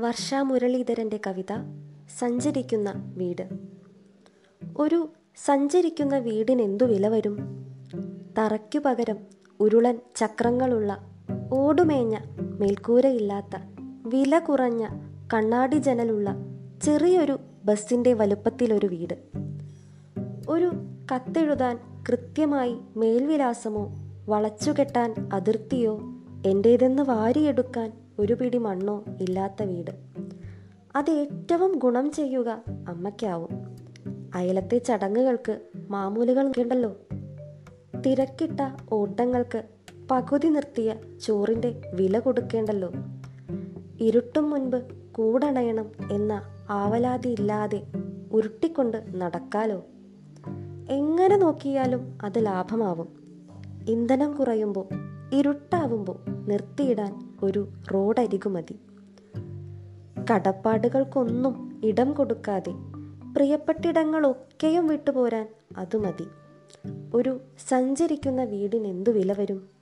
വർഷ മുരളീധരന്റെ കവിത സഞ്ചരിക്കുന്ന വീട്. ഒരു സഞ്ചരിക്കുന്ന വീടിനെന്തു വില വരും? തറയ്ക്കു പകരം ഉരുളൻ ചക്രങ്ങളുള്ള ഓടുമേഞ്ഞ മേൽക്കൂരയില്ലാത്ത വില കുറഞ്ഞ കണ്ണാടി ജനലുള്ള ചെറിയൊരു ബസ്സിന്റെ വലുപ്പത്തിലൊരു വീട്. ഒരു കത്തെഴുതാൻ കൃത്യമായി മേൽവിലാസമോ വളച്ചുകെട്ടാൻ അതിർത്തിയോ എന്റേതെന്ന് വാരിയെടുക്കാൻ ഒരു പിടി മണ്ണോ ഇല്ലാത്ത വീട്. അത് ഏറ്റവും ഗുണം ചെയ്യുക അമ്മയ്ക്കാവും. അയലത്തെ ചടങ്ങുകൾക്ക് മാമൂലുകൾ ഉണ്ടല്ലോ തിരക്കിട്ട ഓട്ടങ്ങൾക്ക് പകുതി നിർത്തിയ ചോറിന്റെ വില കൊടുക്കേണ്ടല്ലോ. ഇരുട്ടും മുൻപ് കൂടണയണം എന്ന ആവലാതി ഇല്ലാതെ ഉരുട്ടിക്കൊണ്ട് നടക്കാലോ? എങ്ങനെ നോക്കിയാലും അത് ലാഭമാവും. ഇന്ധനം കുറയുമ്പോൾ ഇരുട്ടാവുമ്പോൾ നിർത്തിയിടാൻ ഒരു റോഡരികു മതി. കടപ്പാടുകൾക്കൊന്നും ഇടം കൊടുക്കാതെ പ്രിയപ്പെട്ടിടങ്ങളൊക്കെയും വിട്ടുപോരാൻ അത് മതി. ഒരു സഞ്ചരിക്കുന്ന വീടിനെന്തു വില വരും?